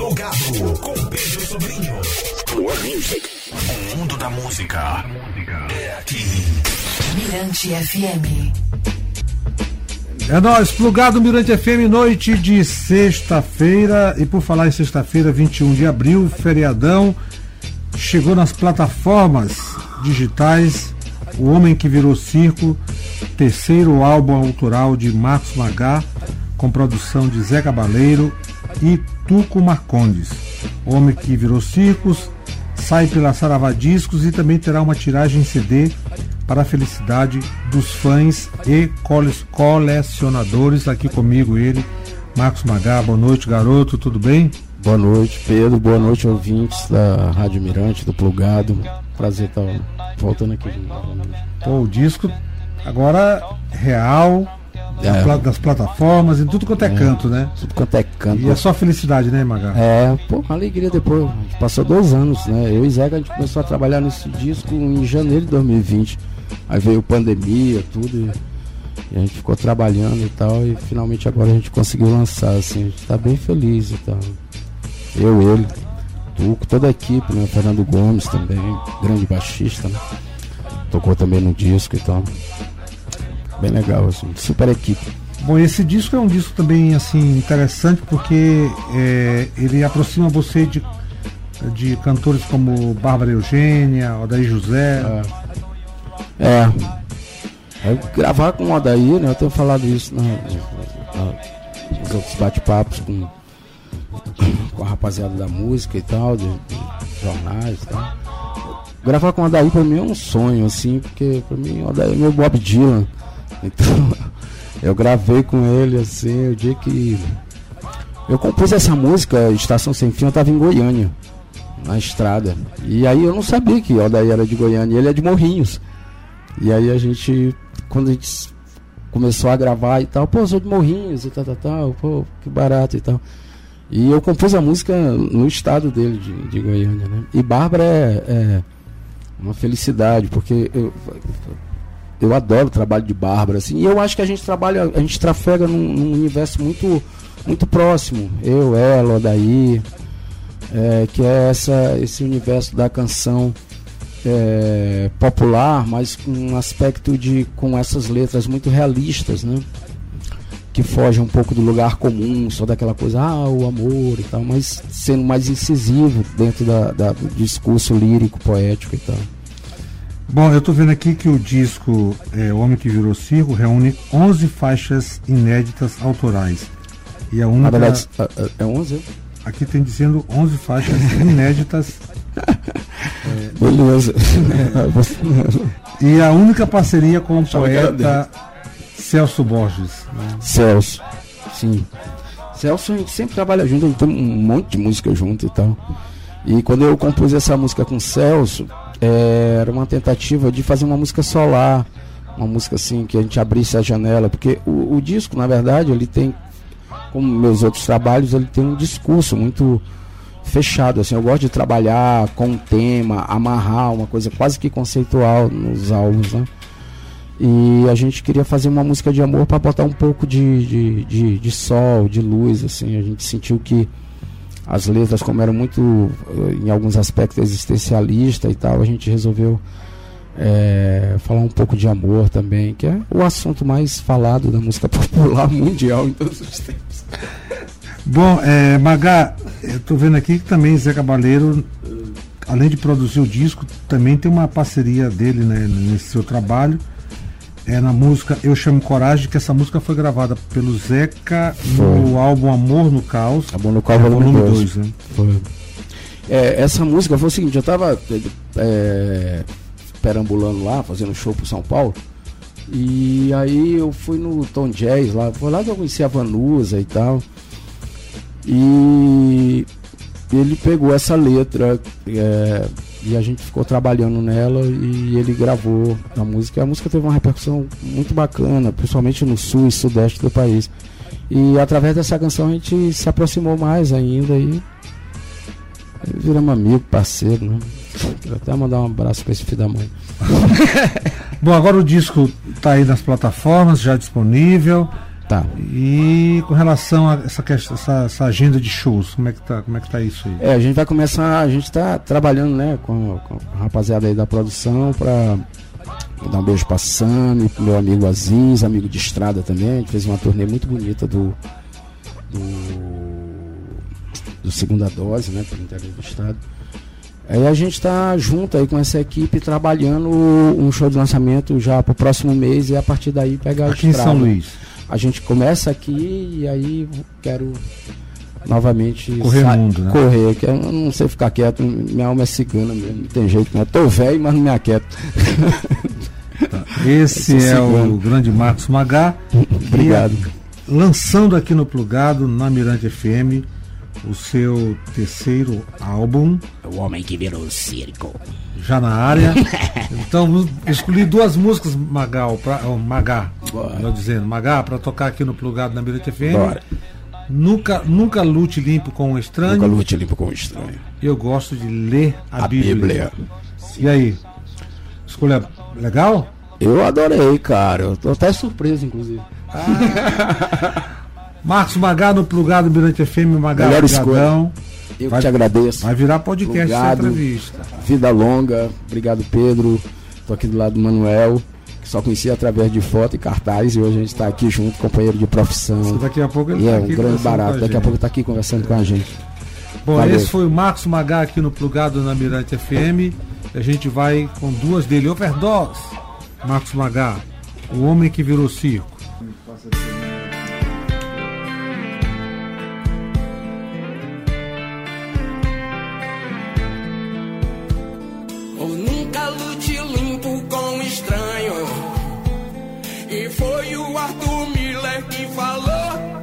Plugado com Pedro Sobrinho. Plug Music. O mundo da música é aqui. Mirante FM. É nóis, plugado Mirante FM, noite de sexta-feira. E por falar em sexta-feira, 21 de abril, feriadão, chegou nas plataformas digitais O Homem que Virou Circo, terceiro álbum autoral de Marcos Magá, com produção de Zé Cabaleiro e Tuco Marcondes. Homem que Virou Circos sai pela Saravá Discos e também terá uma tiragem em CD para a felicidade dos fãs e colecionadores. Aqui comigo ele, Marcos Magá. Boa noite, garoto, tudo bem? Boa noite, Pedro. Boa noite, ouvintes da Rádio Mirante, do Plugado. Prazer estar voltando aqui. Pô, o disco agora real, É. das plataformas, em tudo quanto é, canto, né? Tudo quanto é canto. E é só felicidade, né, Magá? É, pô, uma alegria depois. Passou dois anos, né? Eu e Zeca, a gente começou a trabalhar nesse disco em janeiro de 2020. Aí veio pandemia, tudo. E, e a gente ficou trabalhando e tal. E finalmente agora a gente conseguiu lançar, assim. A gente tá bem feliz e tal. Eu, ele, Tuco, toda a equipe, né? Fernando Gomes também, grande baixista, né? Tocou também no disco e tal. Bem legal, assim. Super equipe. Bom, esse disco é um disco também assim interessante porque é, ele aproxima você de, de cantores como Bárbara Eugênia, Odair José. É. É, gravar com o Odair, né? Eu tenho falado isso na, na- nos outros bate-papos com, com a rapaziada da música e tal, de, de jornais e tal. Gravar com o Odair pra mim é um sonho, assim, porque pra mim o Odair é meu Bob Dylan. Então, eu gravei com ele, assim, o dia que. Eu compus essa música, Estação Sem Fim, eu tava em Goiânia, na estrada. E aí eu não sabia que o Odair era de Goiânia, ele é de Morrinhos. E aí a gente, quando a gente começou a gravar e tal, pô, sou de Morrinhos e tal, tal, tal, pô, que barato e tal. E eu compus a música no estado dele, de, de Goiânia, né? E Bárbara é, é uma felicidade, porque eu, eu adoro o trabalho de Bárbara, assim, e eu acho que a gente trabalha, a gente trafega num, num universo muito, muito próximo. Eu, ela, Odaí, é, que é essa, esse universo da canção é, popular, mas com um aspecto de com essas letras muito realistas, né? Que fogem um pouco do lugar comum, só daquela coisa, ah, o amor e tal, mas sendo mais incisivo dentro da, da- do discurso lírico, poético e tal. Bom, eu tô vendo aqui que o disco é, O Homem que Virou Circo reúne 11 faixas inéditas autorais. E a Na única. verdade, é- é- é 11? Aqui tem dizendo 11 faixas inéditas. Beleza. E a única parceria com o poeta Celso Borges. né? Celso, sim. Celso a gente sempre trabalha junto, a gente tem um monte de música junto e tal. E quando eu compus essa música com Celso, era uma tentativa de fazer uma música solar, uma música assim que a gente abrisse a janela, porque o, o disco, na verdade, ele tem, como meus outros trabalhos, ele tem um discurso muito fechado, assim, eu gosto de trabalhar com um tema, amarrar uma coisa quase que conceitual nos álbuns, né? E a gente queria fazer uma música de amor para botar um pouco de, de, de, de sol, de luz, assim. A gente sentiu que as letras, como eram muito, eh, em alguns aspectos, existencialista e tal, a gente resolveu eh, falar um pouco de amor também, que é o assunto mais falado da música popular mundial em todos os tempos. Bom, é, Magá, eu tô vendo aqui que também Zé Cabaleiro, além de produzir o disco, também tem uma parceria dele né, nesse seu trabalho. É na música Eu Chamo Coragem, que essa música foi gravada pelo Zeca no álbum Amor no Caos. Amor no Qual é, Volume volume 2. 2, né? Foi. É, essa música foi o seguinte, eu tava é, perambulando lá, fazendo show pro São Paulo. E aí eu fui no Tom Jazz lá, foi lá que eu conheci a Vanusa e tal. E ele pegou essa letra é, e a gente ficou trabalhando nela e ele gravou a música. A música teve uma repercussão muito bacana, principalmente no sul e sudeste do país. E através dessa canção a gente se aproximou mais ainda e e viramos amigo, parceiro, né? Quero até mandar um abraço pra esse filho da mãe. Bom, agora o disco está aí nas plataformas, já disponível. Tá. E com relação a essa, essa, essa agenda de shows, como é que tá, como é que tá isso aí? É, a gente vai começar, a gente tá trabalhando, né, com, com a rapaziada aí da produção pra dar um beijo pra Sami, pro meu amigo Aziz, amigo de estrada também. A gente fez uma turnê muito bonita do. do, do segunda dose, né, pelo interior do estado. Aí a gente está junto aí com essa equipe trabalhando um show de lançamento já para o próximo mês e a partir daí pegar a Aqui em estrada. São Luís. A gente começa aqui e aí quero novamente Correr sa- mundo, né? correr, que eu não sei ficar quieto, minha alma é cigana mesmo, não tem jeito, né? Tô velho, mas não me aquieto. Esse Eu sou é o grande Marcos Magá. Obrigado. Lançando aqui no Plugado, na Mirante FM, o seu terceiro álbum, O homem que virou circo. já na área. Então, escolhi duas músicas, Magal, pra, oh, Magá, Bora. melhor dizendo, Magá, para tocar aqui no Plugado na Mirante FM. Bora. Nunca, nunca lute limpo com o estranho. Nunca lute limpo com o estranho. Eu gosto de ler a, A Bíblia. Bíblia. E aí? Escolha legal? Eu adorei, cara. Eu tô até surpreso, inclusive. Marcos Magá no Plugado Mirante FM, Magá Melhor Obrigadão. Eu Vai- te agradeço. Vai virar podcast Plugado. entrevista. Vida longa. Obrigado, Pedro. Tô aqui do lado do Manuel, só conhecia através de foto e cartaz. E hoje a gente tá aqui junto, companheiro de profissão. Daqui a pouco ele E tá é aqui um grande conversando com barato. a Daqui a gente. pouco tá aqui conversando com a gente. Bom, Valeu. esse foi o Marcos Magá aqui no Plugado na Mirante FM. A gente vai com duas dele. Overdose. Marcos Magá, o homem que virou circo. Ou nunca lute foi o Arthur Miller que falou.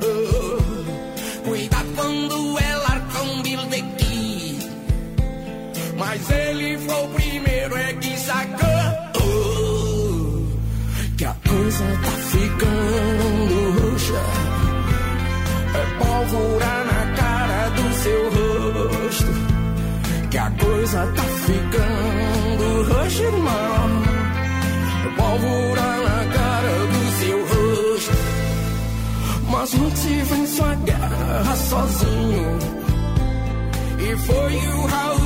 Cuidado quando ela com Bildequi. Mas ele foi o primeiro é que sacou. Que a coisa tá ficando roxa. É pólvora na cara do seu rosto que a coisa tá ficando roxa, irmão. Pólvora Mas motiva em sua guerra sozinho. E foi o Raulzito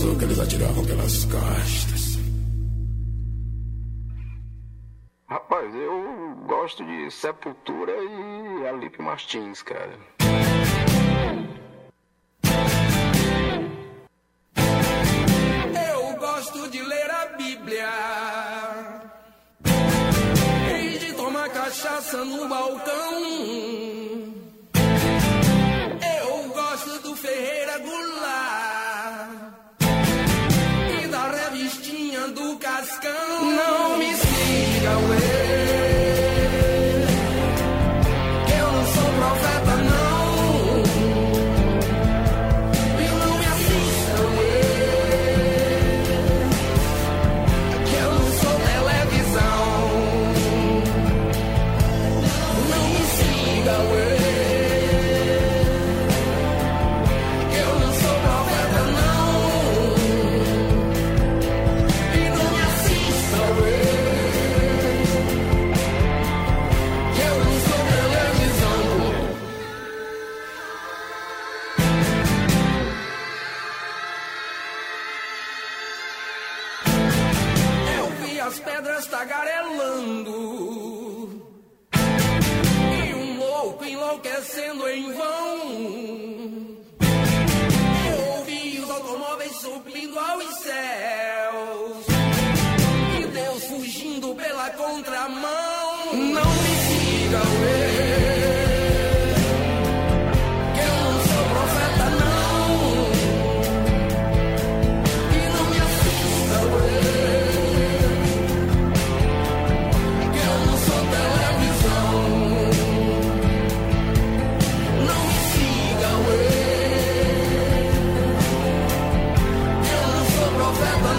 azul que eles atiravam pelas costas. Rapaz, eu gosto de Sepultura e Alipe Martins, cara. Eu gosto de ler a Bíblia e de tomar cachaça no balcão. tagarelando e um louco enlouquecendo em vão. Eu ouvi os automóveis subindo aos céus e Deus fugindo pela contramão. Não me siga, eu. forever.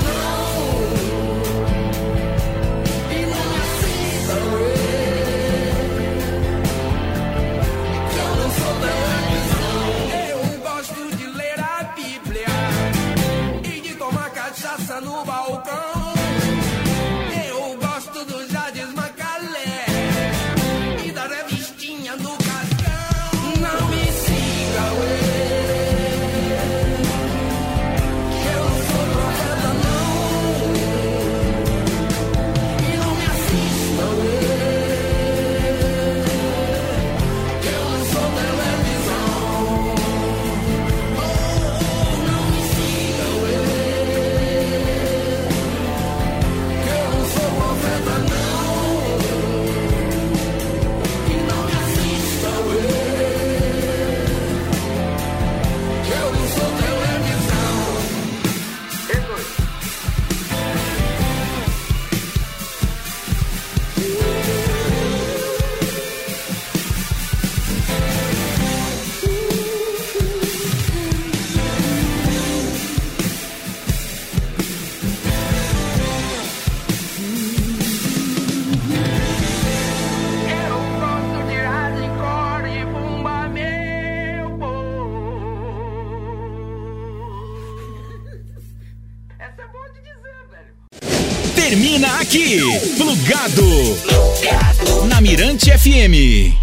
aqui, plugado, plugado. na Mirante FM.